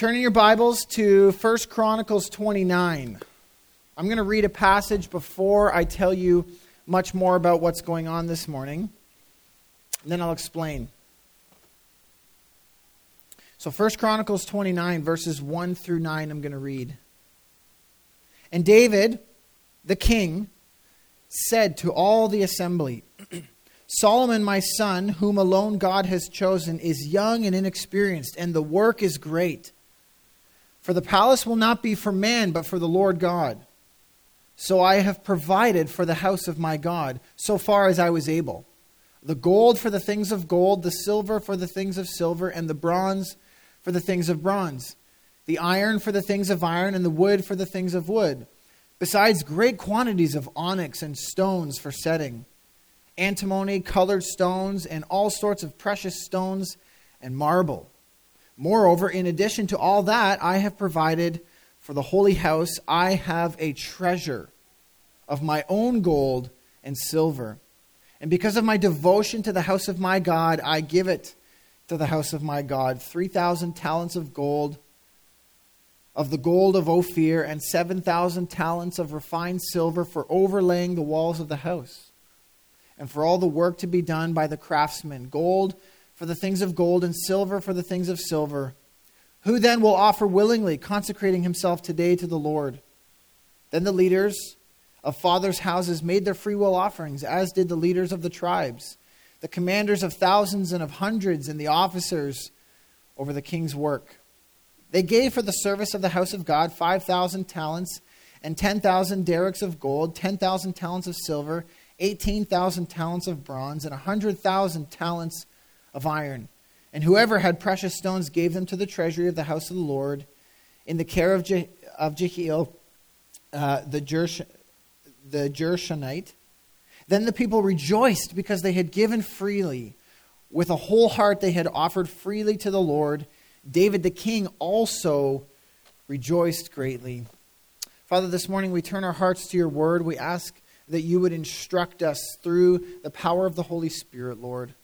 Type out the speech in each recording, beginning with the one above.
Turn in your Bibles to 1 Chronicles 29. I'm going to read a passage before I tell you much more about what's going on this morning. And then I'll explain. So 1 Chronicles 29, verses 1 through 9, I'm going to read. And David, the king, said to all the assembly, Solomon, my son, whom alone God has chosen, is young and inexperienced, and the work is great. For the palace will not be for man, but for the Lord God. So I have provided for the house of my God, so far as I was able the gold for the things of gold, the silver for the things of silver, and the bronze for the things of bronze, the iron for the things of iron, and the wood for the things of wood, besides great quantities of onyx and stones for setting antimony, colored stones, and all sorts of precious stones and marble. Moreover, in addition to all that, I have provided for the holy house, I have a treasure of my own gold and silver. And because of my devotion to the house of my God, I give it to the house of my God 3,000 talents of gold, of the gold of Ophir, and 7,000 talents of refined silver for overlaying the walls of the house and for all the work to be done by the craftsmen gold for the things of gold, and silver for the things of silver. Who then will offer willingly, consecrating himself today to the Lord? Then the leaders of fathers' houses made their freewill offerings, as did the leaders of the tribes, the commanders of thousands and of hundreds, and the officers over the king's work. They gave for the service of the house of God 5,000 talents and 10,000 darics of gold, 10,000 talents of silver, 18,000 talents of bronze and 100,000 talents of iron. And whoever had precious stones gave them to the treasury of the house of the Lord in the care of, Je- of Jehiel, uh, the, Jersh- the. Then the people rejoiced because they had given freely. With a whole heart they had offered freely to the Lord. David the king also rejoiced greatly. Father, this morning we turn our hearts to your word. We ask that you would instruct us through the power of the Holy Spirit, Lord.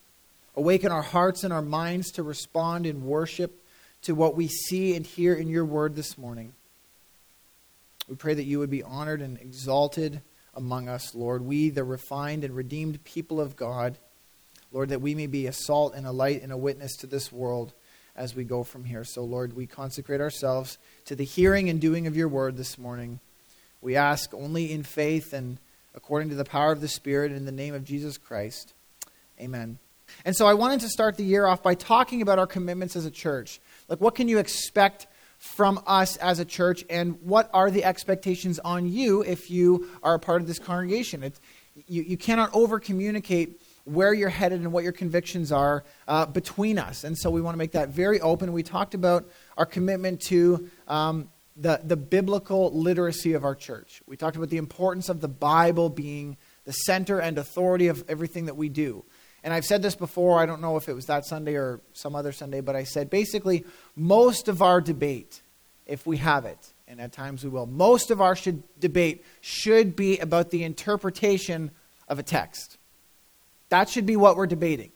Awaken our hearts and our minds to respond in worship to what we see and hear in your word this morning. We pray that you would be honored and exalted among us, Lord. We, the refined and redeemed people of God, Lord, that we may be a salt and a light and a witness to this world as we go from here. So, Lord, we consecrate ourselves to the hearing and doing of your word this morning. We ask only in faith and according to the power of the Spirit in the name of Jesus Christ. Amen. And so I wanted to start the year off by talking about our commitments as a church. Like, what can you expect from us as a church, and what are the expectations on you if you are a part of this congregation? It's, you, you cannot over communicate where you're headed and what your convictions are uh, between us. And so we want to make that very open. We talked about our commitment to um, the, the biblical literacy of our church. We talked about the importance of the Bible being the center and authority of everything that we do. And I've said this before, I don't know if it was that Sunday or some other Sunday, but I said basically, most of our debate, if we have it, and at times we will, most of our should, debate should be about the interpretation of a text. That should be what we're debating.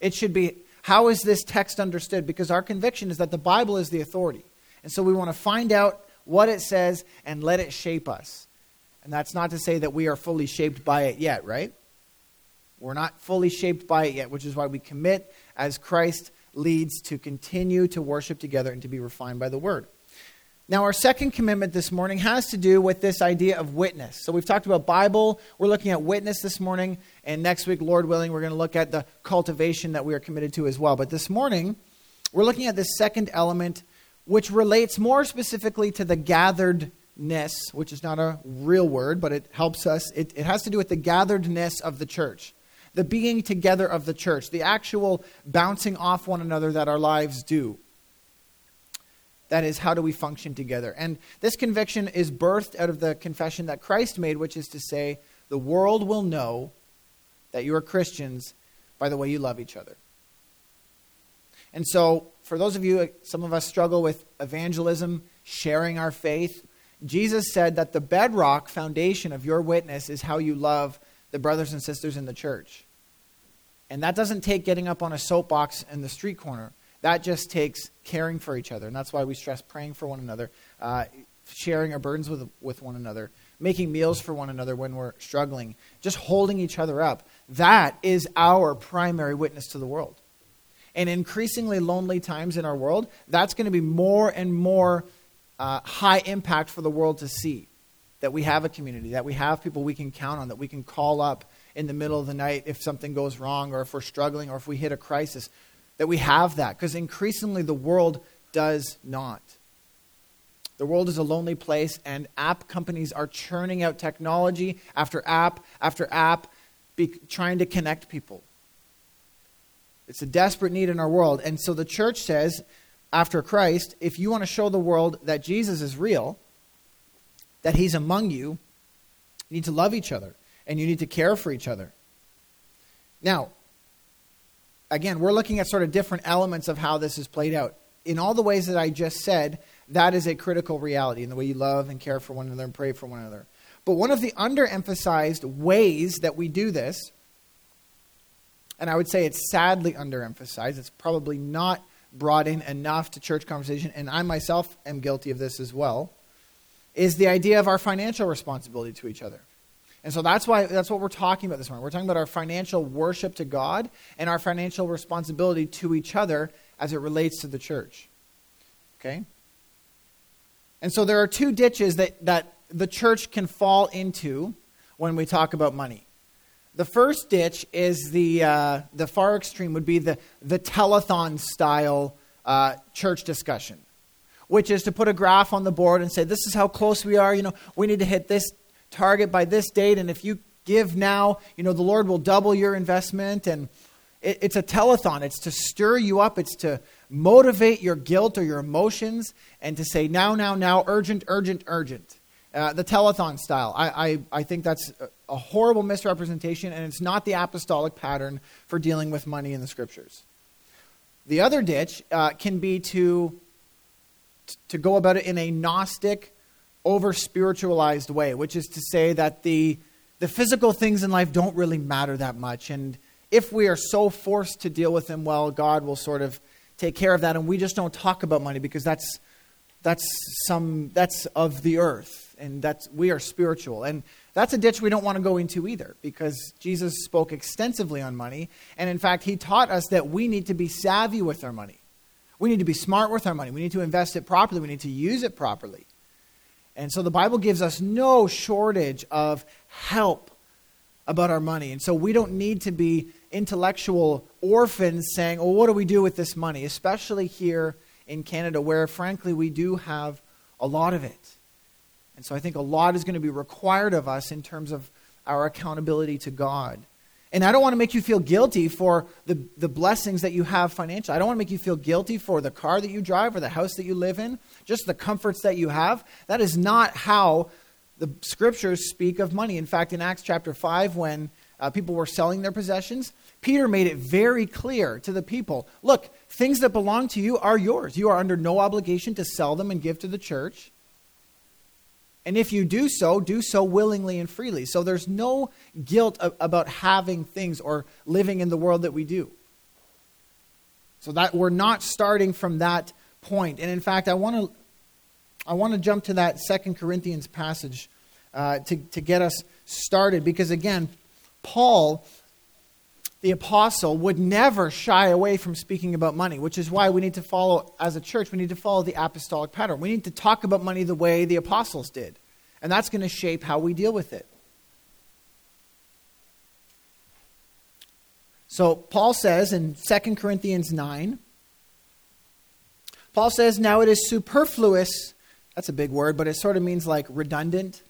It should be how is this text understood? Because our conviction is that the Bible is the authority. And so we want to find out what it says and let it shape us. And that's not to say that we are fully shaped by it yet, right? We're not fully shaped by it yet, which is why we commit as Christ leads to continue to worship together and to be refined by the word. Now, our second commitment this morning has to do with this idea of witness. So, we've talked about Bible, we're looking at witness this morning, and next week, Lord willing, we're going to look at the cultivation that we are committed to as well. But this morning, we're looking at this second element which relates more specifically to the gatheredness, which is not a real word, but it helps us. It, it has to do with the gatheredness of the church, the being together of the church, the actual bouncing off one another that our lives do. That is, how do we function together? And this conviction is birthed out of the confession that Christ made, which is to say, the world will know that you are Christians by the way you love each other. And so, for those of you, uh, some of us struggle with evangelism, sharing our faith. Jesus said that the bedrock foundation of your witness is how you love the brothers and sisters in the church. And that doesn't take getting up on a soapbox in the street corner. That just takes caring for each other. And that's why we stress praying for one another, uh, sharing our burdens with, with one another, making meals for one another when we're struggling, just holding each other up. That is our primary witness to the world. And increasingly lonely times in our world, that's going to be more and more uh, high impact for the world to see. That we have a community, that we have people we can count on, that we can call up in the middle of the night if something goes wrong or if we're struggling or if we hit a crisis. That we have that. Because increasingly the world does not. The world is a lonely place, and app companies are churning out technology after app after app, be, trying to connect people. It's a desperate need in our world. And so the church says, after Christ, if you want to show the world that Jesus is real, that he's among you, you need to love each other and you need to care for each other. Now, again, we're looking at sort of different elements of how this is played out. In all the ways that I just said, that is a critical reality in the way you love and care for one another and pray for one another. But one of the underemphasized ways that we do this, and I would say it's sadly underemphasized, it's probably not brought in enough to church conversation, and I myself am guilty of this as well, is the idea of our financial responsibility to each other. And so that's why that's what we're talking about this morning. We're talking about our financial worship to God and our financial responsibility to each other as it relates to the church. Okay? And so there are two ditches that, that the church can fall into when we talk about money. The first ditch is the, uh, the far extreme, would be the, the telethon style uh, church discussion, which is to put a graph on the board and say, this is how close we are. You know, we need to hit this target by this date, and if you give now, you know, the Lord will double your investment. And it, it's a telethon. It's to stir you up. It's to motivate your guilt or your emotions and to say, now, now, now, urgent, urgent, urgent. Uh, the telethon style. I, I, I think that's a, horrible misrepresentation, and it's not the apostolic pattern for dealing with money in the scriptures. The other ditch uh, can be to, to go about it in a Gnostic, over spiritualized way, which is to say that the, the physical things in life don't really matter that much. And if we are so forced to deal with them, well, God will sort of take care of that, and we just don't talk about money because that's, that's, some, that's of the earth and that's we are spiritual. And that's a ditch we don't want to go into either because Jesus spoke extensively on money, and in fact, he taught us that we need to be savvy with our money. We need to be smart with our money. We need to invest it properly. We need to use it properly. And so the Bible gives us no shortage of help about our money. And so we don't need to be intellectual orphans saying, well, what do we do with this money? Especially here in Canada, where frankly we do have a lot of it. And so I think a lot is going to be required of us in terms of our accountability to God. And I don't want to make you feel guilty for the, the blessings that you have financially. I don't want to make you feel guilty for the car that you drive or the house that you live in, just the comforts that you have. That is not how the scriptures speak of money. In fact, in Acts chapter 5, when uh, people were selling their possessions, Peter made it very clear to the people look, things that belong to you are yours. You are under no obligation to sell them and give to the church. And if you do so, do so willingly and freely. So there's no guilt about having things or living in the world that we do. So that we're not starting from that point. And in fact, I want to I want to jump to that Second Corinthians passage uh, to, to get us started because again, Paul the apostle would never shy away from speaking about money, which is why we need to follow, as a church, we need to follow the apostolic pattern. We need to talk about money the way the apostles did. And that's going to shape how we deal with it. So, Paul says in 2 Corinthians 9, Paul says, Now it is superfluous. That's a big word, but it sort of means like redundant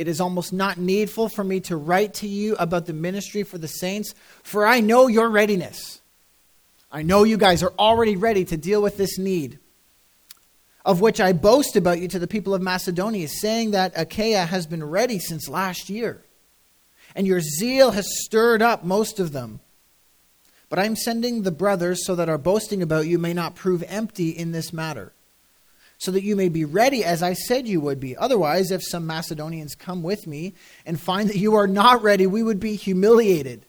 it is almost not needful for me to write to you about the ministry for the saints, for I know your readiness. I know you guys are already ready to deal with this need, of which I boast about you to the people of Macedonia, saying that Achaia has been ready since last year, and your zeal has stirred up most of them. But I am sending the brothers so that our boasting about you may not prove empty in this matter so that you may be ready as I said you would be. Otherwise, if some Macedonians come with me and find that you are not ready, we would be humiliated,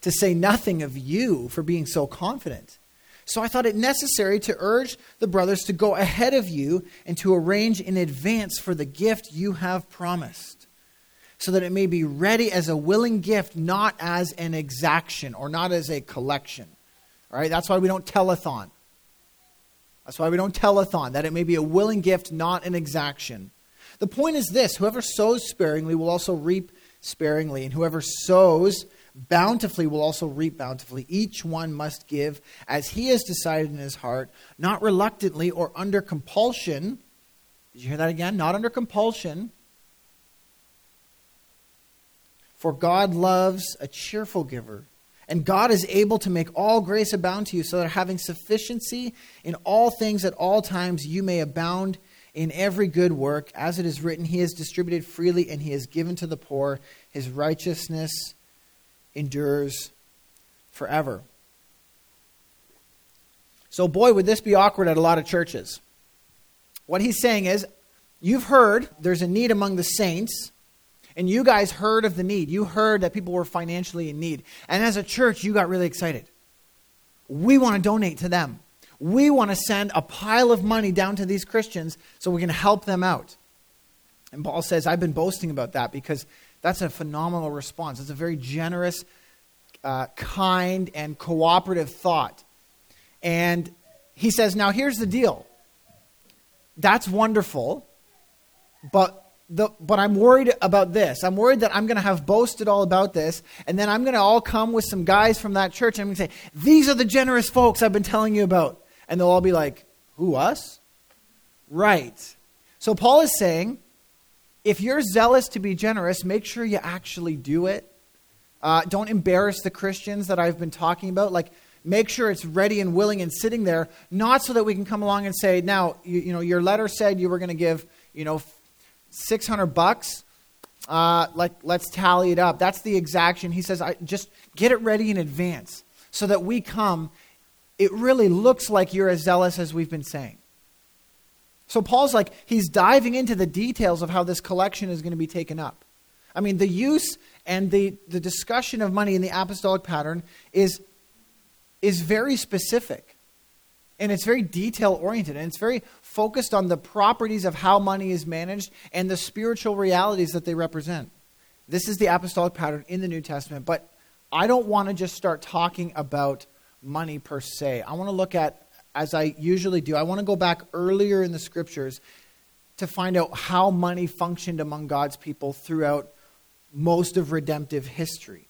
to say nothing of you for being so confident. So I thought it necessary to urge the brothers to go ahead of you and to arrange in advance for the gift you have promised, so that it may be ready as a willing gift, not as an exaction or not as a collection. All right, that's why we don't telethon. That's why we don't telethon, that it may be a willing gift, not an exaction. The point is this whoever sows sparingly will also reap sparingly, and whoever sows bountifully will also reap bountifully. Each one must give as he has decided in his heart, not reluctantly or under compulsion. Did you hear that again? Not under compulsion. For God loves a cheerful giver. And God is able to make all grace abound to you, so that having sufficiency in all things at all times, you may abound in every good work. As it is written, He has distributed freely, and He has given to the poor. His righteousness endures forever. So, boy, would this be awkward at a lot of churches. What he's saying is, you've heard there's a need among the saints, and you guys heard of the need. You heard that people were financially in need. And as a church, you got really excited. We want to donate to them. We want to send a pile of money down to these Christians so we can help them out. And Paul says, I've been boasting about that because that's a phenomenal response. It's a very generous, uh, kind, and cooperative thought. And he says, Now here's the deal. That's wonderful, but the, but I'm worried about this. I'm worried that I'm going to have boasted all about this, and then I'm going to all come with some guys from that church, and I'm going to say, These are the generous folks I've been telling you about. And they'll all be like, Who, us? Right. So Paul is saying, if you're zealous to be generous, make sure you actually do it. Uh, don't embarrass the Christians that I've been talking about. Like, make sure it's ready and willing and sitting there, not so that we can come along and say, now, you, you know, your letter said you were going to give, you know, 600 bucks. Uh, like, let's tally it up. That's the exaction. He says, I, just get it ready in advance so that we come. It really looks like you're as zealous as we've been saying. So Paul's like, he's diving into the details of how this collection is going to be taken up. I mean, the use and the, the discussion of money in the apostolic pattern is, is very specific. And it's very detail oriented. And it's very focused on the properties of how money is managed and the spiritual realities that they represent. This is the apostolic pattern in the New Testament. But I don't want to just start talking about money per se. I want to look at as I usually do, I want to go back earlier in the scriptures to find out how money functioned among God's people throughout most of redemptive history.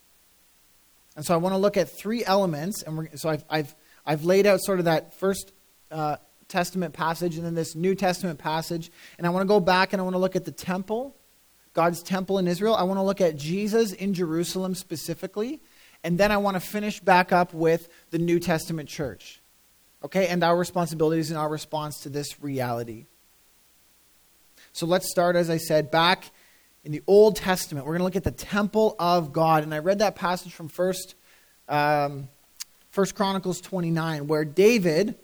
And so I want to look at three elements. And so I've, I've, I've laid out sort of that first uh, Testament passage and then this New Testament passage. And I want to go back and I want to look at the temple, God's temple in Israel. I want to look at Jesus in Jerusalem specifically. And then I want to finish back up with the New Testament church okay, and our responsibilities and our response to this reality. So let's start, as I said, back in the Old Testament. We're going to look at the temple of God. And I read that passage from First, um, First Chronicles 29, where David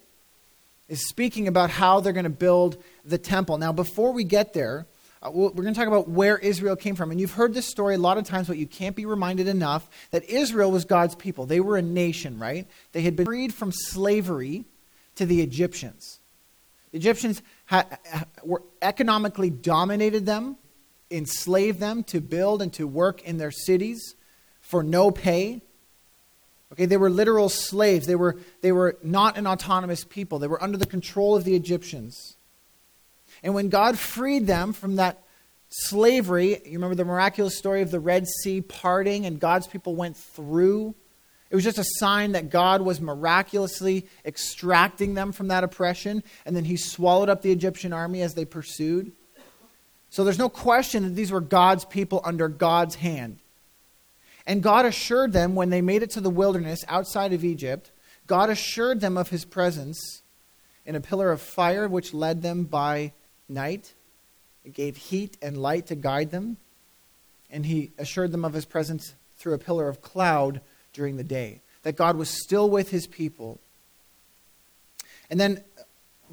is speaking about how they're going to build the temple. Now, before we get there, uh, we're going to talk about where Israel came from. And you've heard this story a lot of times, but you can't be reminded enough that Israel was God's people. They were a nation, right? They had been freed from slavery to the Egyptians. The Egyptians had, were economically dominated them, enslaved them to build and to work in their cities for no pay. Okay, they were literal slaves. They were, they were not an autonomous people. They were under the control of the Egyptians. And when God freed them from that slavery, you remember the miraculous story of the Red Sea parting and God's people went through it was just a sign that God was miraculously extracting them from that oppression, and then he swallowed up the Egyptian army as they pursued. So there's no question that these were God's people under God's hand. And God assured them when they made it to the wilderness outside of Egypt, God assured them of his presence in a pillar of fire which led them by night. It gave heat and light to guide them. And he assured them of his presence through a pillar of cloud during the day, that God was still with his people. And then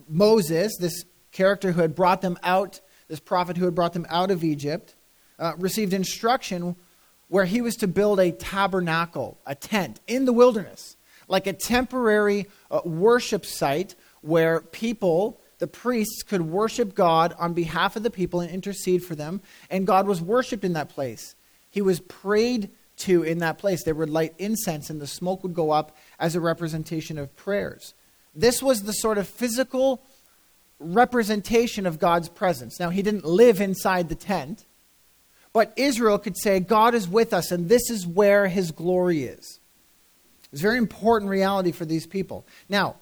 Moses, this character who had brought them out, this prophet who had brought them out of Egypt, uh, received instruction where he was to build a tabernacle, a tent in the wilderness. like a temporary uh, worship site where people, the priests, could worship God on behalf of the people and intercede for them. And God was worshiped in that place. He was prayed to in that place. They would light incense, and the smoke would go up as a representation of prayers. This was the sort of physical representation of God's presence. Now, he didn't live inside the tent, but Israel could say, God is with us, and this is where his glory is. It's a very important reality for these people. Now,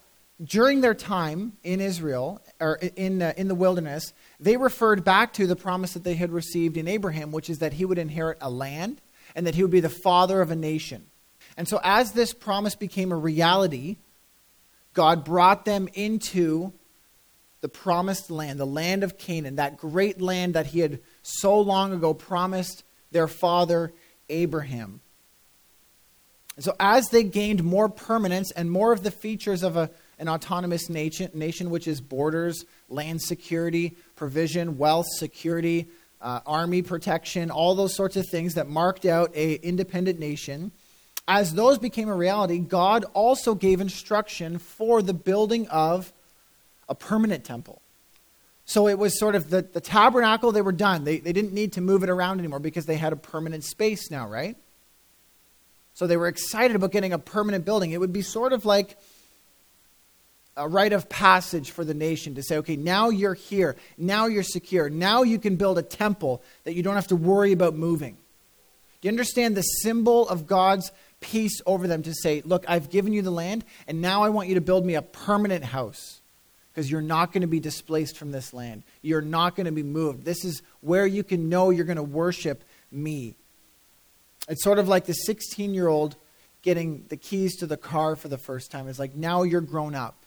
during their time in Israel, or in, uh, in the wilderness, they referred back to the promise that they had received in Abraham, which is that he would inherit a land and that he would be the father of a nation. And so, as this promise became a reality, God brought them into the promised land, the land of Canaan, that great land that he had so long ago promised their father Abraham. So, as they gained more permanence and more of the features of a, an autonomous nation, nation, which is borders, land security, provision, wealth, security, uh, army protection, all those sorts of things that marked out a independent nation, as those became a reality, God also gave instruction for the building of a permanent temple. So it was sort of the, the tabernacle, they were done. They, they didn't need to move it around anymore because they had a permanent space now, right? So they were excited about getting a permanent building. It would be sort of like a rite of passage for the nation to say, okay, now you're here. Now you're secure. Now you can build a temple that you don't have to worry about moving. Do you understand the symbol of God's peace over them to say, look, I've given you the land, and now I want you to build me a permanent house because you're not going to be displaced from this land. You're not going to be moved. This is where you can know you're going to worship me. It's sort of like the 16 year old getting the keys to the car for the first time. It's like now you're grown up.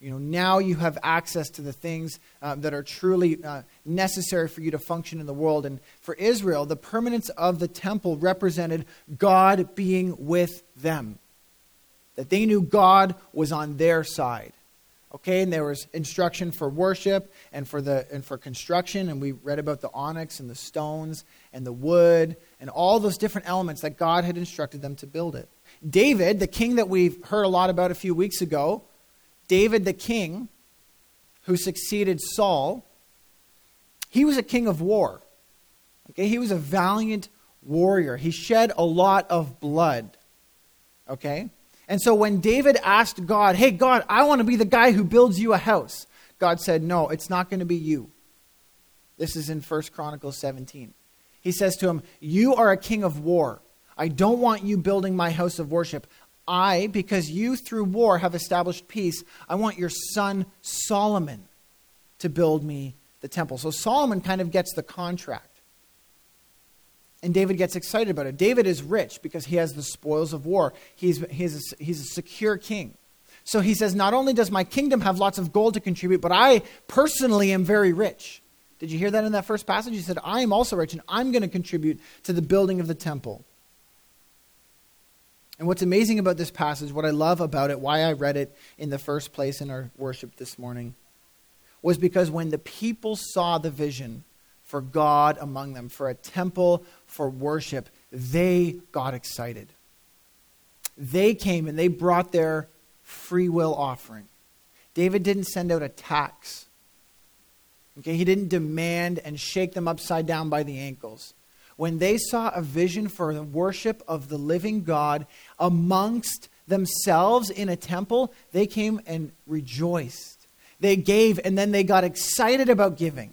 You know, now you have access to the things uh, that are truly uh, necessary for you to function in the world. And for Israel, the permanence of the temple represented God being with them. That they knew God was on their side. Okay, and there was instruction for worship and for the and for construction, and we read about the onyx and the stones and the wood and all those different elements that God had instructed them to build it. David, the king that we've heard a lot about a few weeks ago, David the king, who succeeded Saul, he was a king of war. Okay, he was a valiant warrior. He shed a lot of blood. Okay? And so when David asked God, Hey, God, I want to be the guy who builds you a house, God said, No, it's not going to be you. This is in 1 Chronicles 17. He says to him, You are a king of war. I don't want you building my house of worship. I, because you through war have established peace, I want your son Solomon to build me the temple. So Solomon kind of gets the contract. And David gets excited about it. David is rich because he has the spoils of war. He's, he's, a, he's a secure king. So he says, Not only does my kingdom have lots of gold to contribute, but I personally am very rich. Did you hear that in that first passage? He said, I am also rich, and I'm going to contribute to the building of the temple. And what's amazing about this passage, what I love about it, why I read it in the first place in our worship this morning, was because when the people saw the vision for God among them, for a temple for worship, they got excited. They came and they brought their free will offering. David didn't send out a tax. Okay, he didn't demand and shake them upside down by the ankles. When they saw a vision for the worship of the living God amongst themselves in a temple, they came and rejoiced. They gave and then they got excited about giving.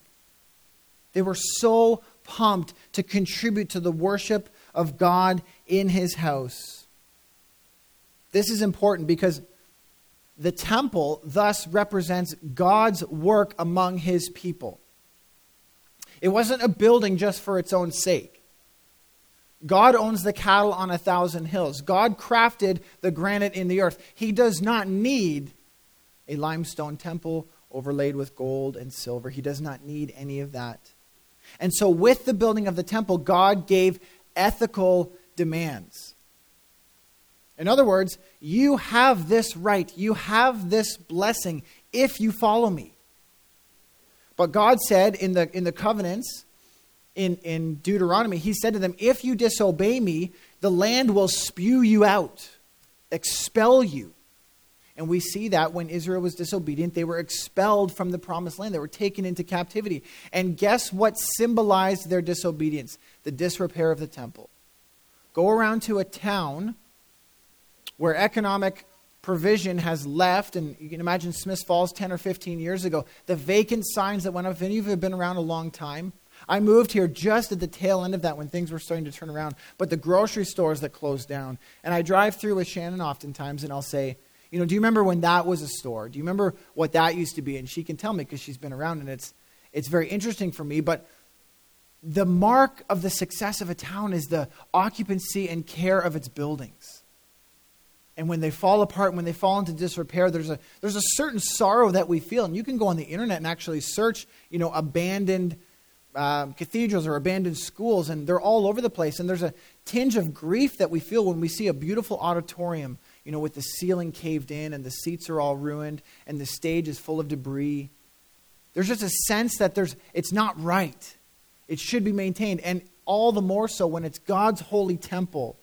They were so pumped to contribute to the worship of God in his house. This is important because the temple thus represents God's work among his people. It wasn't a building just for its own sake. God owns the cattle on a thousand hills. God crafted the granite in the earth. He does not need a limestone temple overlaid with gold and silver. He does not need any of that. And so, with the building of the temple, God gave ethical demands. In other words, you have this right, you have this blessing if you follow me. But God said in the, in the covenants, in, in Deuteronomy, He said to them, If you disobey me, the land will spew you out. expel you. And we see that when Israel was disobedient, they were expelled from the promised land. They were taken into captivity. And guess what symbolized their disobedience? The disrepair of the temple. Go around to a town where economic provision has left, and you can imagine Smiths Falls 10 or 15 years ago, the vacant signs that went up. If any of you have been around a long time, I moved here just at the tail end of that when things were starting to turn around. But the grocery stores that closed down. And I drive through with Shannon oftentimes, and I'll say, you know, do you remember when that was a store? Do you remember what that used to be? And she can tell me because she's been around, and it's, it's very interesting for me. But the mark of the success of a town is the occupancy and care of its buildings. And when they fall apart, when they fall into disrepair, there's a, there's a certain sorrow that we feel. And you can go on the internet and actually search, you know, abandoned um, cathedrals or abandoned schools, and they're all over the place. And there's a tinge of grief that we feel when we see a beautiful auditorium, you know, with the ceiling caved in and the seats are all ruined and the stage is full of debris. There's just a sense that there's, it's not right. It should be maintained. And all the more so when it's God's holy temple.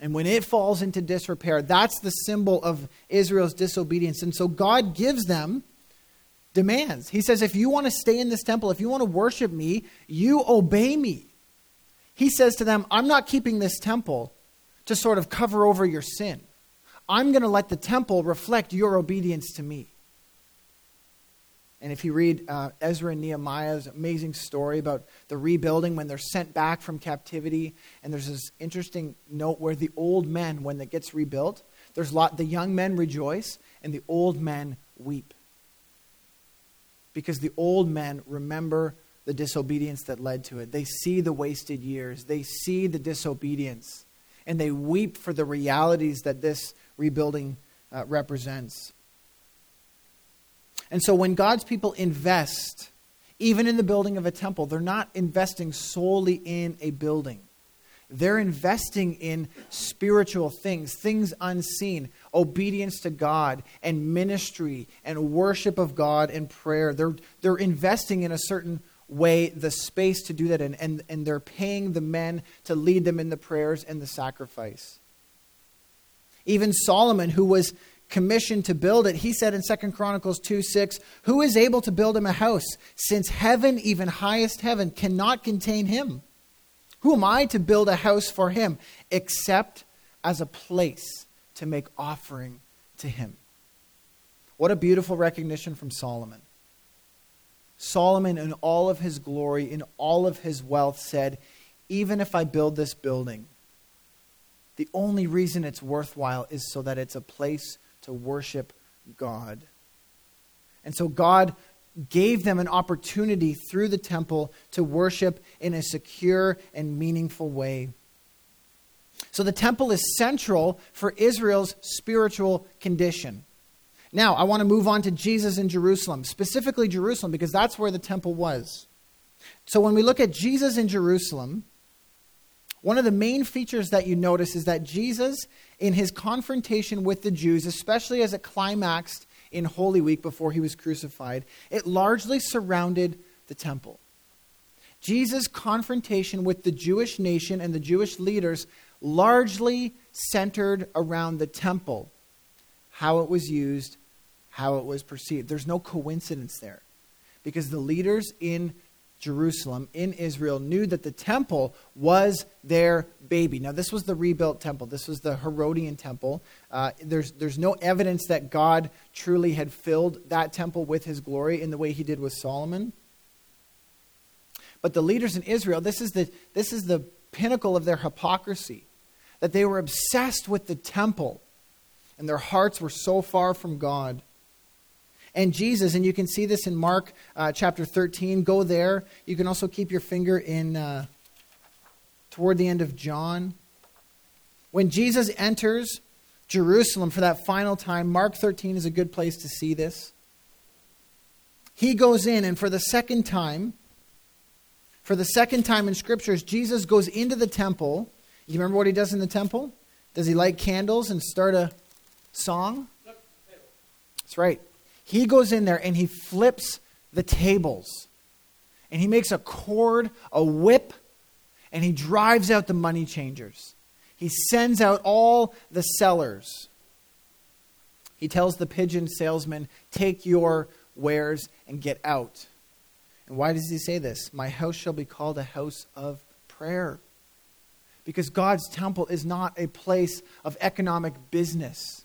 And when it falls into disrepair, that's the symbol of Israel's disobedience. And so God gives them demands. He says, if you want to stay in this temple, if you want to worship me, you obey me. He says to them, I'm not keeping this temple to sort of cover over your sin. I'm going to let the temple reflect your obedience to me. And if you read uh, Ezra and Nehemiah's amazing story about the rebuilding when they're sent back from captivity, and there's this interesting note where the old men, when it gets rebuilt, there's lot, the young men rejoice and the old men weep because the old men remember the disobedience that led to it. They see the wasted years, they see the disobedience, and they weep for the realities that this rebuilding uh, represents. And so when God's people invest, even in the building of a temple, they're not investing solely in a building. They're investing in spiritual things, things unseen, obedience to God and ministry and worship of God and prayer. They're, they're investing in a certain way the space to do that in, and, and they're paying the men to lead them in the prayers and the sacrifice. Even Solomon, who was commissioned to build it, he said in 2 Chronicles 2 6, Who is able to build him a house, since heaven, even highest heaven, cannot contain him? Who am I to build a house for him except as a place to make offering to him? What a beautiful recognition from Solomon. Solomon, in all of his glory, in all of his wealth, said, Even if I build this building, the only reason it's worthwhile is so that it's a place to worship God. And so God gave them an opportunity through the temple to worship in a secure and meaningful way. So the temple is central for Israel's spiritual condition. Now, I want to move on to Jesus in Jerusalem, specifically Jerusalem, because that's where the temple was. So when we look at Jesus in Jerusalem, one of the main features that you notice is that Jesus, in his confrontation with the Jews, especially as it climaxed in Holy Week before he was crucified, it largely surrounded the temple. Jesus' confrontation with the Jewish nation and the Jewish leaders largely centered around the temple, how it was used, how it was perceived. There's no coincidence there because the leaders in Jerusalem, in Israel, knew that the temple was their baby. Now, this was the rebuilt temple. This was the Herodian temple. Uh, there's, there's no evidence that God truly had filled that temple with his glory in the way he did with Solomon. But the leaders in Israel, this is the, this is the pinnacle of their hypocrisy, that they were obsessed with the temple, and their hearts were so far from God and Jesus. And you can see this in Mark uh, chapter 13. Go there. You can also keep your finger in uh, toward the end of John. When Jesus enters Jerusalem for that final time, Mark 13 is a good place to see this. He goes in, and for the second time, for the second time in scriptures, Jesus goes into the temple. You remember what he does in the temple? Does he light candles and start a song? That's right. He goes in there and he flips the tables. And he makes a cord, a whip, and he drives out the money changers. He sends out all the sellers. He tells the pigeon salesman, Take your wares and get out. And why does he say this? My house shall be called a house of prayer. Because God's temple is not a place of economic business.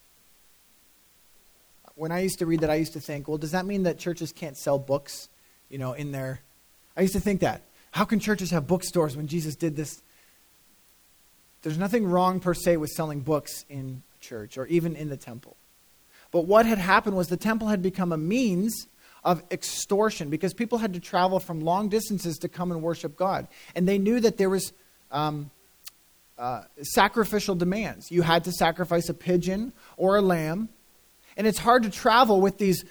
When I used to read that, I used to think, well, does that mean that churches can't sell books, you know, in their. I used to think that. How can churches have bookstores when Jesus did this? There's nothing wrong per se with selling books in church or even in the temple. But what had happened was the temple had become a means of extortion because people had to travel from long distances to come and worship God. And they knew that there was um, uh, sacrificial demands. You had to sacrifice a pigeon or a lamb. And it's hard to travel with these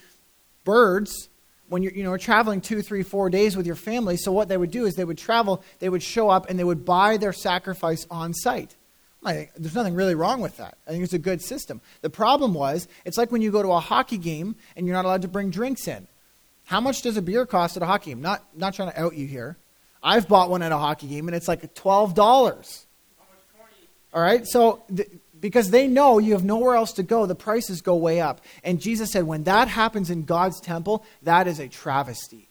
birds when you're you know, traveling two, three, four days with your family. So what they would do is they would travel, they would show up, and they would buy their sacrifice on site. I think there's nothing really wrong with that. I think it's a good system. The problem was, it's like when you go to a hockey game and you're not allowed to bring drinks in. How much does a beer cost at a hockey game? Not, not trying to out you here. I've bought one at a hockey game and it's like $12. All right? So, th- because they know you have nowhere else to go, the prices go way up. And Jesus said, when that happens in God's temple, that is a travesty.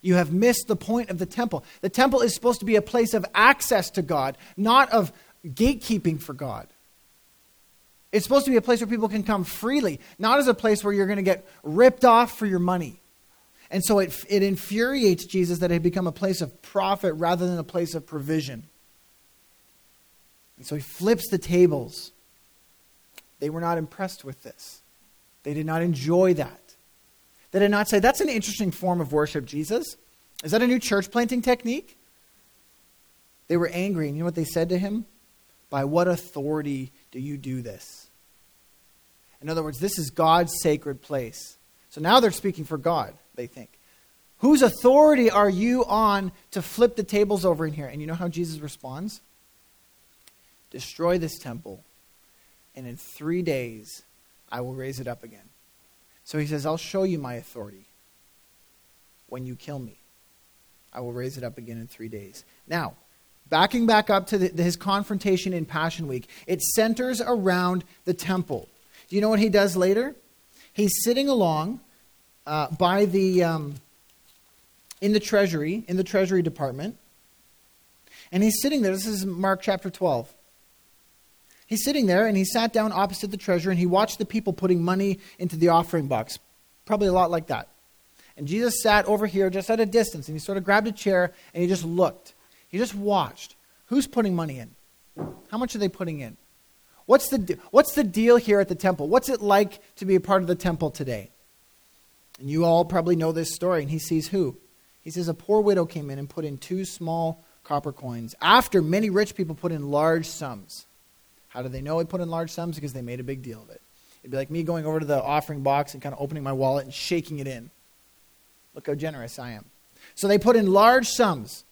You have missed the point of the temple. The temple is supposed to be a place of access to God, not of gatekeeping for God. It's supposed to be a place where people can come freely, not as a place where you're going to get ripped off for your money. And so it, it infuriates Jesus that it had become a place of profit rather than a place of provision. And so he flips the tables. They were not impressed with this. They did not enjoy that. They did not say, That's an interesting form of worship, Jesus. Is that a new church planting technique? They were angry. And you know what they said to him? By what authority do you do this? In other words, this is God's sacred place. So now they're speaking for God, they think. Whose authority are you on to flip the tables over in here? And you know how Jesus responds? Destroy this temple, and in three days I will raise it up again. So he says, I'll show you my authority when you kill me. I will raise it up again in three days. Now, backing back up to the, his confrontation in Passion Week, it centers around the temple. Do you know what he does later? He's sitting along uh, by the um, in the treasury in the treasury department, and he's sitting there. This is Mark chapter twelve. He's sitting there and he sat down opposite the treasury and he watched the people putting money into the offering box. Probably a lot like that. And Jesus sat over here just at a distance and he sort of grabbed a chair and he just looked. He just watched. Who's putting money in? How much are they putting in? What's the, what's the deal here at the temple? What's it like to be a part of the temple today? And you all probably know this story. And he sees who? He says, A poor widow came in and put in two small copper coins after many rich people put in large sums. How do they know it put in large sums? Because they made a big deal of it. It'd be like me going over to the offering box and kind of opening my wallet and shaking it in. Look how generous I am. So they put in large sums.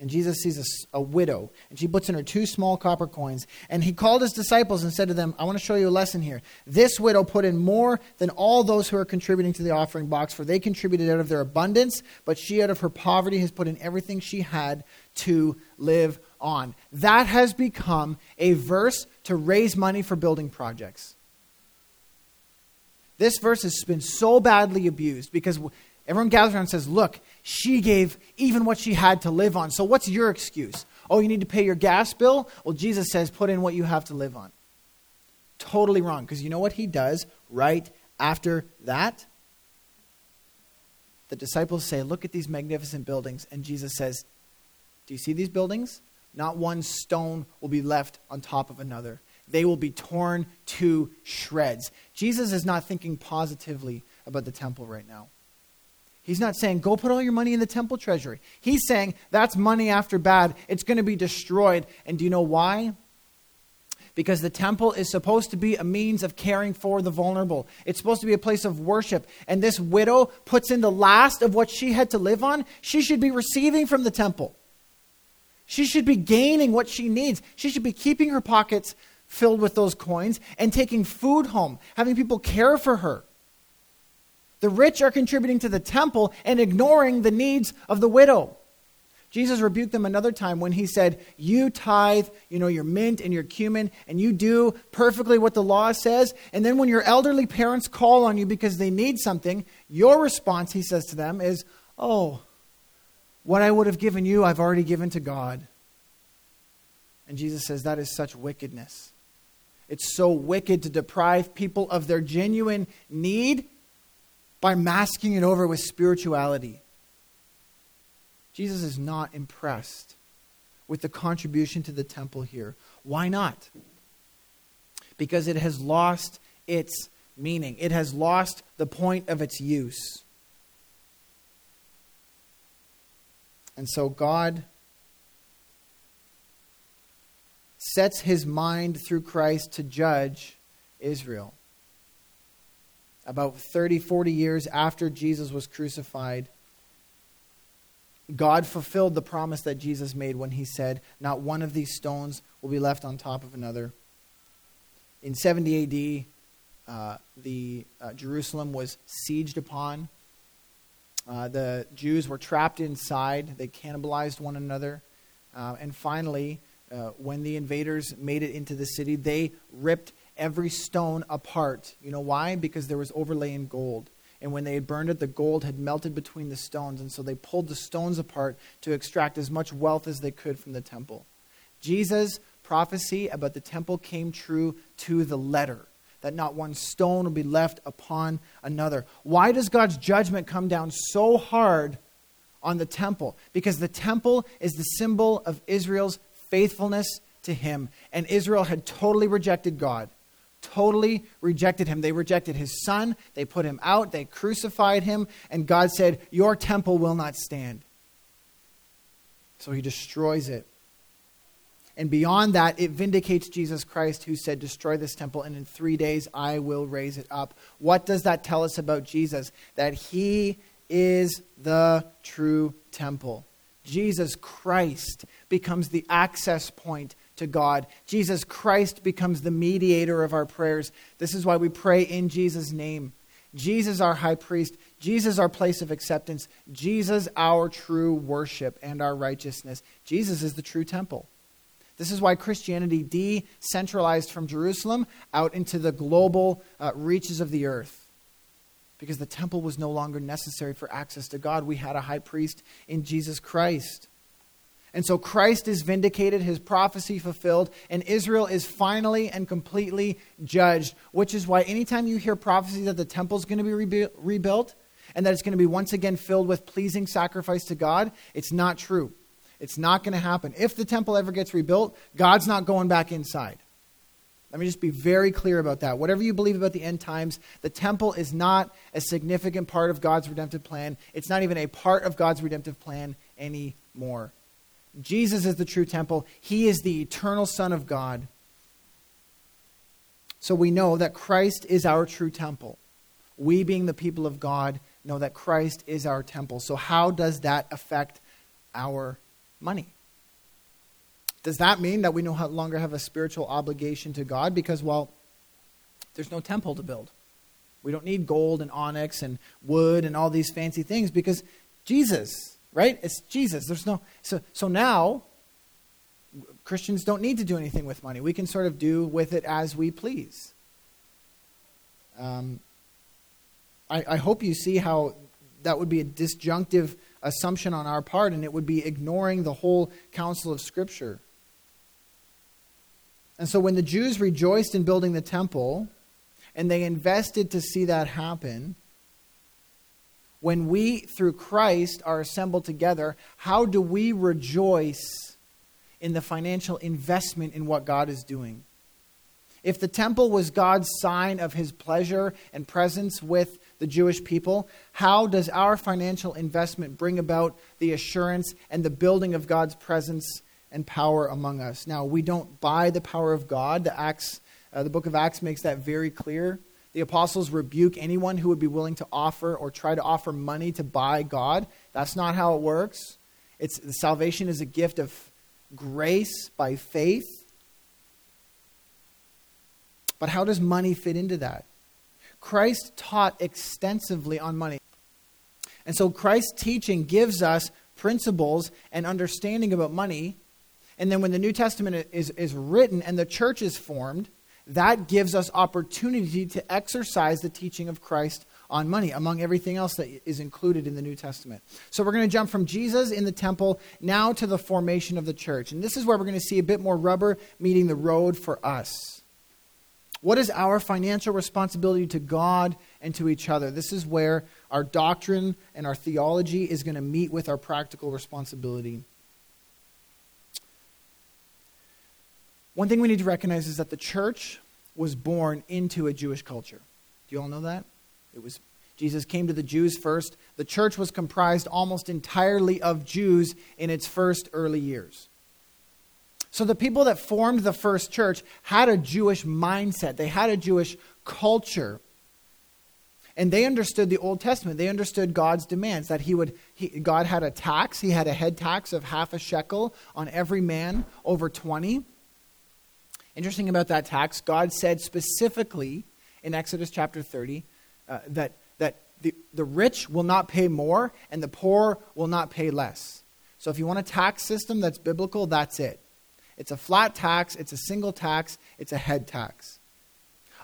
And Jesus sees a, a, widow, and she puts in her two small copper coins. And he called his disciples and said to them, I want to show you a lesson here. This widow put in more than all those who are contributing to the offering box, for they contributed out of their abundance, but she out of her poverty has put in everything she had to live on. That has become a verse to raise money for building projects. This verse has been so badly abused because everyone gathers around and says, Look, she gave even what she had to live on. So what's your excuse? Oh, you need to pay your gas bill? Well, Jesus says, Put in what you have to live on. Totally wrong because you know what he does right after that? The disciples say, Look at these magnificent buildings. And Jesus says, Do you see these buildings? Not one stone will be left on top of another. They will be torn to shreds. Jesus is not thinking positively about the temple right now. He's not saying, go put all your money in the temple treasury. He's saying, that's money after bad. It's going to be destroyed. And do you know why? Because the temple is supposed to be a means of caring for the vulnerable. It's supposed to be a place of worship. And this widow puts in the last of what she had to live on. She should be receiving from the temple. She should be gaining what she needs. She should be keeping her pockets filled with those coins and taking food home, having people care for her. The rich are contributing to the temple and ignoring the needs of the widow. Jesus rebuked them another time when he said, You tithe, you know, your mint and your cumin, and you do perfectly what the law says. And then when your elderly parents call on you because they need something, your response, he says to them, is, Oh, what I would have given you, I've already given to God. And Jesus says, That is such wickedness. It's so wicked to deprive people of their genuine need by masking it over with spirituality. Jesus is not impressed with the contribution to the temple here. Why not? Because it has lost its meaning, it has lost the point of its use. And so God sets his mind through Christ to judge Israel. About 30, 40 years after Jesus was crucified, God fulfilled the promise that Jesus made when he said, Not one of these stones will be left on top of another. In 70 AD, uh, the uh, Jerusalem was sieged upon. Uh, the Jews were trapped inside. They cannibalized one another. Uh, and finally, uh, when the invaders made it into the city, they ripped every stone apart. You know why? Because there was overlay in gold. And when they had burned it, the gold had melted between the stones. And so they pulled the stones apart to extract as much wealth as they could from the temple. Jesus' prophecy about the temple came true to the letter that not one stone will be left upon another. Why does God's judgment come down so hard on the temple? Because the temple is the symbol of Israel's faithfulness to Him. And Israel had totally rejected God totally rejected him. They rejected his son, they put him out, they crucified him, and God said, Your temple will not stand. So he destroys it. And beyond that, it vindicates Jesus Christ, who said, Destroy this temple, and in three days I will raise it up. What does that tell us about Jesus? That he is the true temple. Jesus Christ becomes the access point to God. Jesus Christ becomes the mediator of our prayers. This is why we pray in Jesus' name. Jesus, our high priest. Jesus, our place of acceptance. Jesus, our true worship and our righteousness. Jesus is the true temple. This is why Christianity decentralized from Jerusalem out into the global uh, reaches of the earth. Because the temple was no longer necessary for access to God. We had a high priest in Jesus Christ. And so Christ is vindicated, his prophecy fulfilled, and Israel is finally and completely judged, which is why anytime you hear prophecy that the temple is going to be rebu- rebuilt and that it's going to be once again filled with pleasing sacrifice to God, it's not true. It's not going to happen. If the temple ever gets rebuilt, God's not going back inside. Let me just be very clear about that. Whatever you believe about the end times, the temple is not a significant part of God's redemptive plan. It's not even a part of God's redemptive plan anymore. Jesus is the true temple, He is the eternal Son of God. So we know that Christ is our true temple. We, being the people of God, know that Christ is our temple. So, how does that affect our money? Does that mean that we no longer have a spiritual obligation to God? Because, well, there's no temple to build. We don't need gold and onyx and wood and all these fancy things because Jesus right? It's Jesus. There's no so so now Christians don't need to do anything with money. We can sort of do with it as we please. Um, I, I hope you see how that would be a disjunctive assumption on our part, and it would be ignoring the whole counsel of Scripture. And so when the Jews rejoiced in building the temple, and they invested to see that happen, when we, through Christ, are assembled together, how do we rejoice in the financial investment in what God is doing? If the temple was God's sign of his pleasure and presence with the Jewish people, how does our financial investment bring about the assurance and the building of God's presence and power among us? Now, we don't buy the power of God. The, Acts, uh, the book of Acts makes that very clear. The apostles rebuke anyone who would be willing to offer or try to offer money to buy God. That's not how it works. It's salvation is a gift of grace by faith. But how does money fit into that? Christ taught extensively on money. And so Christ's teaching gives us principles and understanding about money. And then when the New Testament is, is written and the church is formed, that gives us opportunity to exercise the teaching of Christ on money, among everything else that is included in the New Testament. So we're going to jump from Jesus in the temple now to the formation of the church. And this is where we're going to see a bit more rubber meeting the road for us. What is our financial responsibility to God and to each other? This is where our doctrine and our theology is going to meet with our practical responsibility. One thing we need to recognize is that the church was born into a Jewish culture. Do you all know that? It was Jesus came to the Jews first. The church was comprised almost entirely of Jews in its first early years. So the people that formed the first church had a Jewish mindset. They had a Jewish culture. And they understood the Old Testament. They understood God's demands that he would he, God had a tax. He had a head tax of half a shekel on every man over 20. Interesting about that tax, God said specifically in Exodus chapter 30 uh, that, that the, the rich will not pay more and the poor will not pay less. So if you want a tax system that's biblical, that's it. It's a flat tax, it's a single tax, it's a head tax.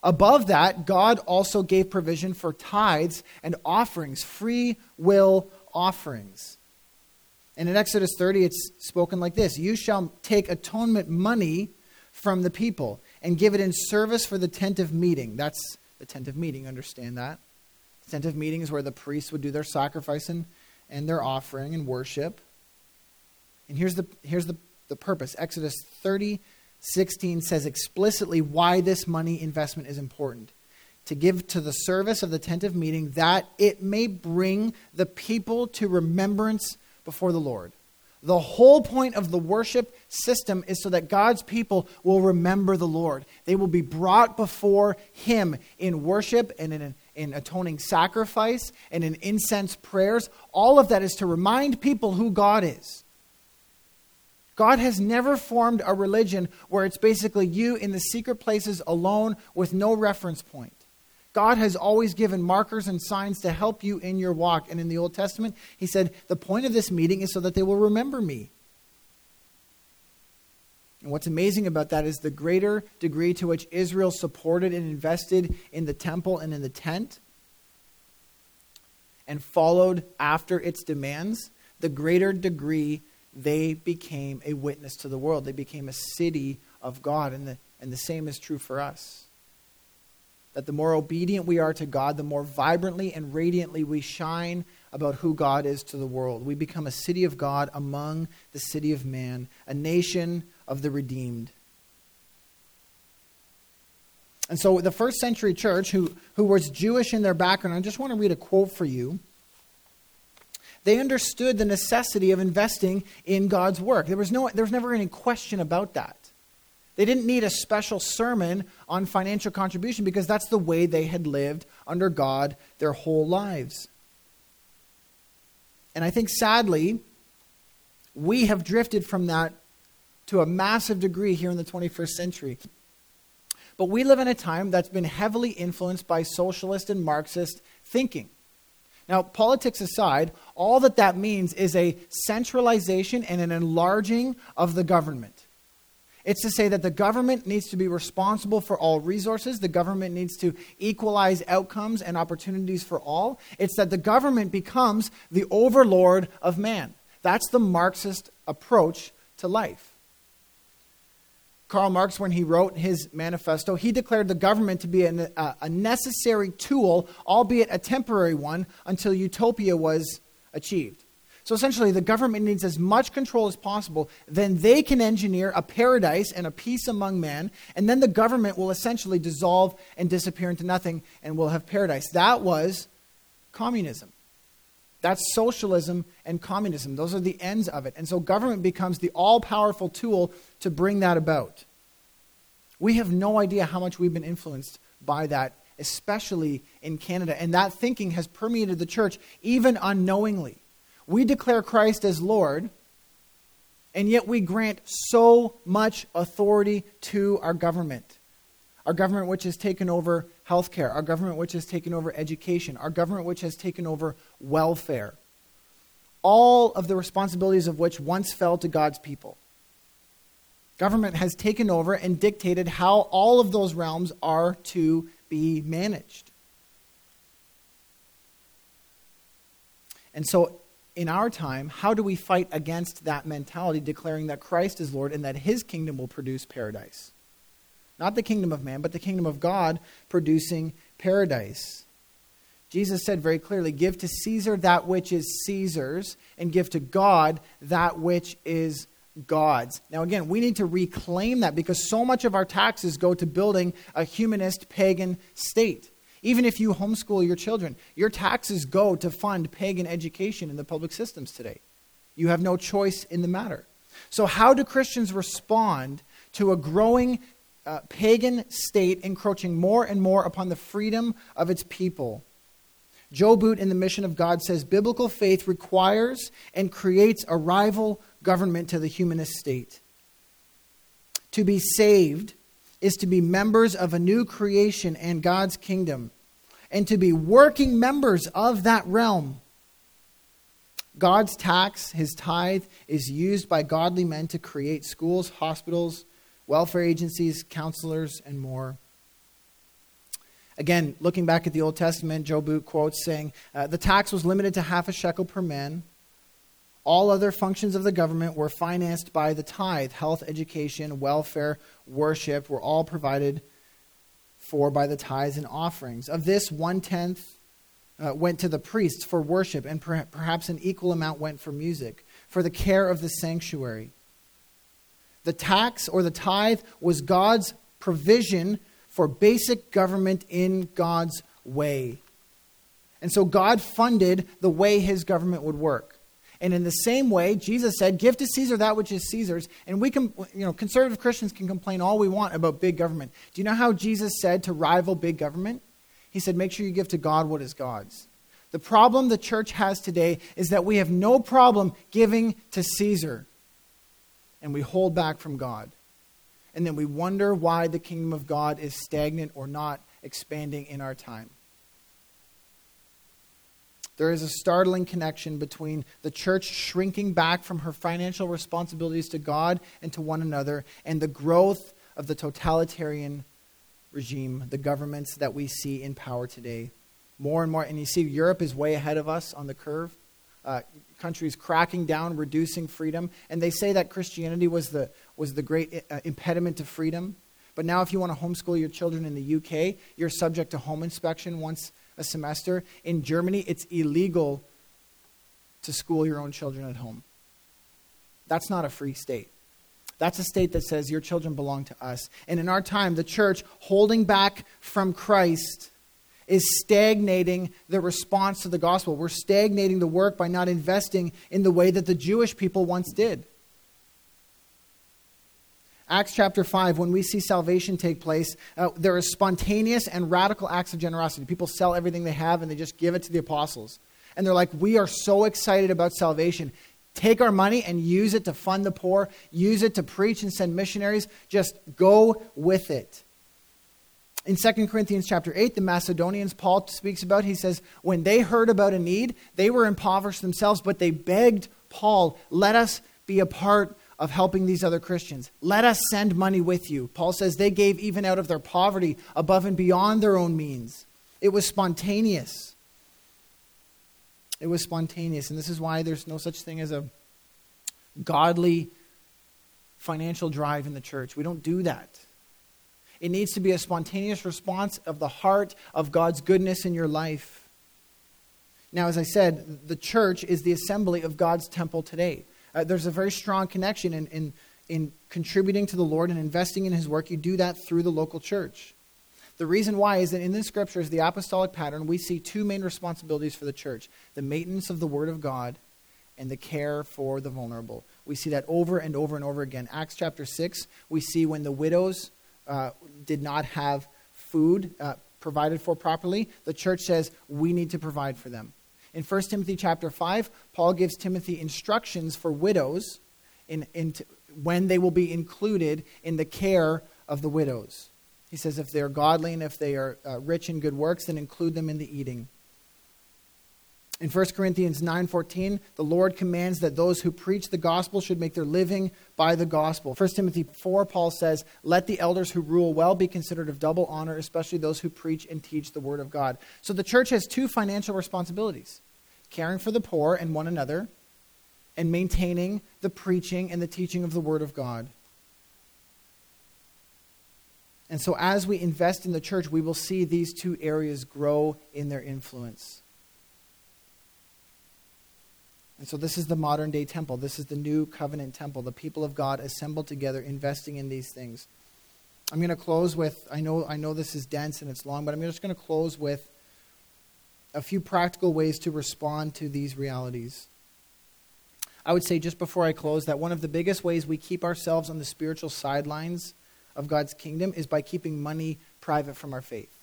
Above that, God also gave provision for tithes and offerings, free will offerings. And in Exodus 30, it's spoken like this You shall take atonement money from the people and give it in service for the tent of meeting. That's the tent of meeting, understand that? The tent of meeting is where the priests would do their sacrifice and, and their offering and worship. And here's the, here's the, the purpose Exodus 30 16 says explicitly why this money investment is important to give to the service of the tent of meeting that it may bring the people to remembrance before the Lord. The whole point of the worship system is so that God's people will remember the Lord. They will be brought before Him in worship and in, in atoning sacrifice and in incense prayers. All of that is to remind people who God is. God has never formed a religion where it's basically you in the secret places alone with no reference point. God has always given markers and signs to help you in your walk. And in the Old Testament, he said, The point of this meeting is so that they will remember me. And what's amazing about that is the greater degree to which Israel supported and invested in the temple and in the tent and followed after its demands, the greater degree they became a witness to the world. They became a city of God. And the, and the same is true for us. That the more obedient we are to God, the more vibrantly and radiantly we shine about who God is to the world. We become a city of God among the city of man, a nation of the redeemed. And so the first century church, who, who was Jewish in their background, I just want to read a quote for you they understood the necessity of investing in God's work. There was, no, there was never any question about that. They didn't need a special sermon on financial contribution because that's the way they had lived under God their whole lives. And I think sadly, we have drifted from that to a massive degree here in the 21st century. But we live in a time that's been heavily influenced by socialist and Marxist thinking. Now, politics aside, all that that means is a centralization and an enlarging of the government. It's to say that the government needs to be responsible for all resources. The government needs to equalize outcomes and opportunities for all. It's that the government becomes the overlord of man. That's the Marxist approach to life. Karl Marx, when he wrote his manifesto, he declared the government to be a, a necessary tool, albeit a temporary one, until utopia was achieved. So essentially, the government needs as much control as possible. Then they can engineer a paradise and a peace among men, and then the government will essentially dissolve and disappear into nothing, and we'll have paradise. That was communism. That's socialism and communism. Those are the ends of it. And so government becomes the all powerful tool to bring that about. We have no idea how much we've been influenced by that, especially in Canada. And that thinking has permeated the church even unknowingly. We declare Christ as Lord, and yet we grant so much authority to our government. Our government, which has taken over healthcare, our government, which has taken over education, our government, which has taken over welfare. all of the responsibilities of which once fell to God's people. Government has taken over and dictated how all of those realms are to be managed. And so, in our time, how do we fight against that mentality, declaring that Christ is Lord and that his kingdom will produce paradise? Not the kingdom of man, but the kingdom of God producing paradise. Jesus said very clearly give to Caesar that which is Caesar's, and give to God that which is God's. Now, again, we need to reclaim that because so much of our taxes go to building a humanist pagan state. Even if you homeschool your children, your taxes go to fund pagan education in the public systems today. You have no choice in the matter. So, how do Christians respond to a growing uh, pagan state encroaching more and more upon the freedom of its people? Joe Boot in The Mission of God says biblical faith requires and creates a rival government to the humanist state. To be saved is to be members of a new creation and God's kingdom, and to be working members of that realm. God's tax, his tithe, is used by godly men to create schools, hospitals, welfare agencies, counselors, and more. Again, looking back at the Old Testament, Boot quotes saying, uh, The tax was limited to half a shekel per man. All other functions of the government were financed by the tithe. Health, education, welfare, worship were all provided for by the tithes and offerings. Of this, one tenth uh, went to the priests for worship, and per- perhaps an equal amount went for music, for the care of the sanctuary. The tax or the tithe was God's provision for basic government in God's way. And so God funded the way his government would work. And in the same way, Jesus said, Give to Caesar that which is Caesar's. And we can, you know, conservative Christians can complain all we want about big government. Do you know how Jesus said to rival big government? He said, Make sure you give to God what is God's. The problem the church has today is that we have no problem giving to Caesar, and we hold back from God. And then we wonder why the kingdom of God is stagnant or not expanding in our time. There is a startling connection between the church shrinking back from her financial responsibilities to God and to one another and the growth of the totalitarian regime, the governments that we see in power today. More and more, and you see, Europe is way ahead of us on the curve. Uh, countries cracking down, reducing freedom, and they say that Christianity was the was the great uh, impediment to freedom. But now, if you want to homeschool your children in the UK, you're subject to home inspection once a semester. In Germany, it's illegal to school your own children at home. That's not a free state. That's a state that says your children belong to us. And in our time, the church holding back from Christ is stagnating the response to the gospel. We're stagnating the work by not investing in the way that the Jewish people once did. Acts chapter 5, when we see salvation take place, uh, there is spontaneous and radical acts of generosity. People sell everything they have and they just give it to the apostles. And they're like, We are so excited about salvation. Take our money and use it to fund the poor, use it to preach and send missionaries. Just go with it. In 2 Corinthians chapter 8, the Macedonians Paul speaks about, he says, when they heard about a need, they were impoverished themselves, but they begged Paul, let us be a part of helping these other Christians. Let us send money with you. Paul says they gave even out of their poverty above and beyond their own means. It was spontaneous. It was spontaneous. And this is why there's no such thing as a godly financial drive in the church. We don't do that. It needs to be a spontaneous response of the heart of God's goodness in your life. Now, as I said, the church is the assembly of God's temple today. Uh, there's a very strong connection in, in, in contributing to the Lord and investing in His work. You do that through the local church. The reason why is that in the scriptures, the apostolic pattern, we see two main responsibilities for the church the maintenance of the Word of God and the care for the vulnerable. We see that over and over and over again. Acts chapter 6, we see when the widows uh, did not have food uh, provided for properly, the church says, we need to provide for them. In 1 Timothy chapter 5, Paul gives Timothy instructions for widows in, in t- when they will be included in the care of the widows. He says, if they're godly and if they are uh, rich in good works, then include them in the eating. In 1 Corinthians 9:14, the Lord commands that those who preach the gospel should make their living by the gospel. 1 Timothy 4, Paul says, "Let the elders who rule well be considered of double honor, especially those who preach and teach the word of God." So the church has two financial responsibilities: caring for the poor and one another, and maintaining the preaching and the teaching of the word of God. And so as we invest in the church, we will see these two areas grow in their influence. And so this is the modern day temple. This is the new covenant temple, the people of God assembled together, investing in these things. I'm going to close with I know I know this is dense and it's long, but I'm just going to close with a few practical ways to respond to these realities. I would say just before I close that one of the biggest ways we keep ourselves on the spiritual sidelines of God's kingdom is by keeping money private from our faith.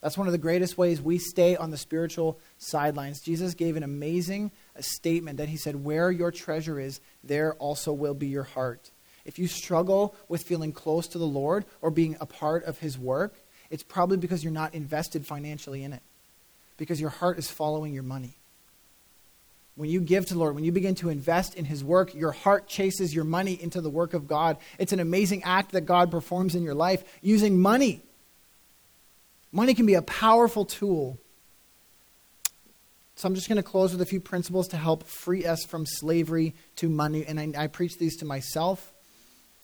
That's one of the greatest ways we stay on the spiritual sidelines. Jesus gave an amazing statement that he said, Where your treasure is, there also will be your heart. If you struggle with feeling close to the Lord or being a part of his work, it's probably because you're not invested financially in it, because your heart is following your money. When you give to the Lord, when you begin to invest in His work, your heart chases your money into the work of God. It's an amazing act that God performs in your life using money. Money can be a powerful tool. So I'm just going to close with a few principles to help free us from slavery to money. And I, I preach these to myself.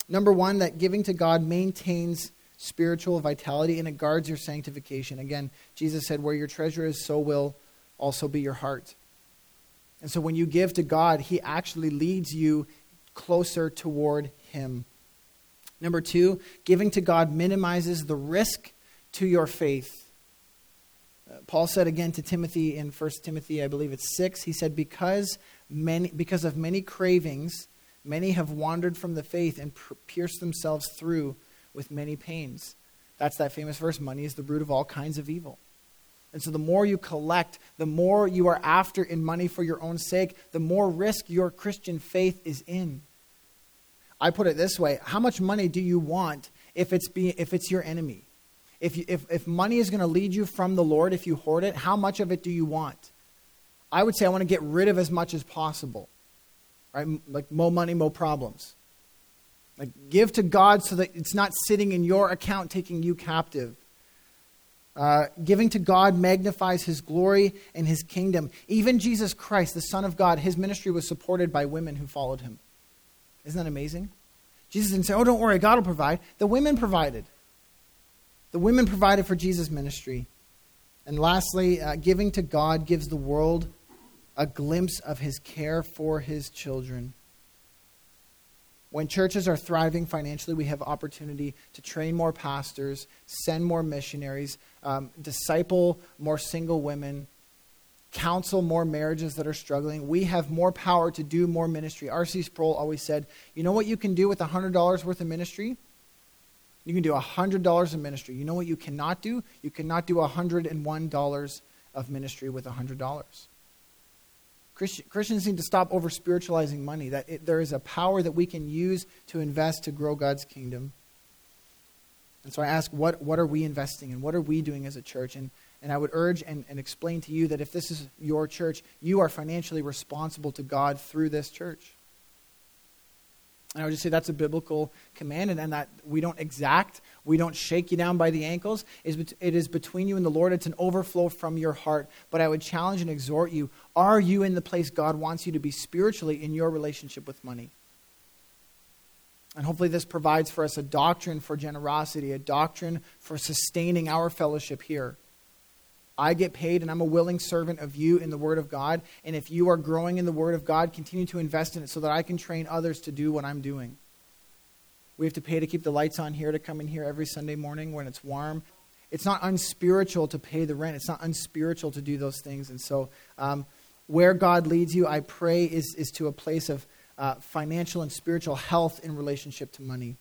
Number one, that giving to God maintains spiritual vitality and it guards your sanctification. Again, Jesus said, Where your treasure is, so will also be your heart. And so when you give to God, He actually leads you closer toward Him. Number two, giving to God minimizes the risk to your faith. Uh, Paul said again to Timothy in 1 Timothy, I believe it's 6, he said, because, many, because of many cravings, many have wandered from the faith and pierced themselves through with many pains. That's that famous verse money is the root of all kinds of evil. And so the more you collect, the more you are after in money for your own sake, the more risk your Christian faith is in. I put it this way How much money do you want if it's, be, if it's your enemy? If, you, if, if money is going to lead you from the Lord, if you hoard it, how much of it do you want? I would say I want to get rid of as much as possible. Right? Like more money, more problems. Like give to God so that it's not sitting in your account taking you captive. Uh, giving to God magnifies his glory and his kingdom. Even Jesus Christ, the Son of God, his ministry was supported by women who followed him. Isn't that amazing? Jesus didn't say, Oh, don't worry, God will provide. The women provided. The women provided for Jesus' ministry. And lastly, uh, giving to God gives the world a glimpse of his care for his children. When churches are thriving financially, we have opportunity to train more pastors, send more missionaries, um, disciple more single women, counsel more marriages that are struggling. We have more power to do more ministry. R.C. Sproul always said, You know what you can do with $100 worth of ministry? You can do $100 of ministry. You know what you cannot do? You cannot do $101 of ministry with $100. Christians need to stop over spiritualizing money, that it, there is a power that we can use to invest to grow God's kingdom. And so I ask, what, what are we investing in? What are we doing as a church? And, and I would urge and, and explain to you that if this is your church, you are financially responsible to God through this church. And I would just say that's a biblical command, and, and that we don't exact, we don't shake you down by the ankles. It is between you and the Lord. It's an overflow from your heart. But I would challenge and exhort you are you in the place God wants you to be spiritually in your relationship with money? And hopefully, this provides for us a doctrine for generosity, a doctrine for sustaining our fellowship here. I get paid and I'm a willing servant of you in the Word of God. And if you are growing in the Word of God, continue to invest in it so that I can train others to do what I'm doing. We have to pay to keep the lights on here, to come in here every Sunday morning when it's warm. It's not unspiritual to pay the rent, it's not unspiritual to do those things. And so, um, where God leads you, I pray, is, is to a place of uh, financial and spiritual health in relationship to money.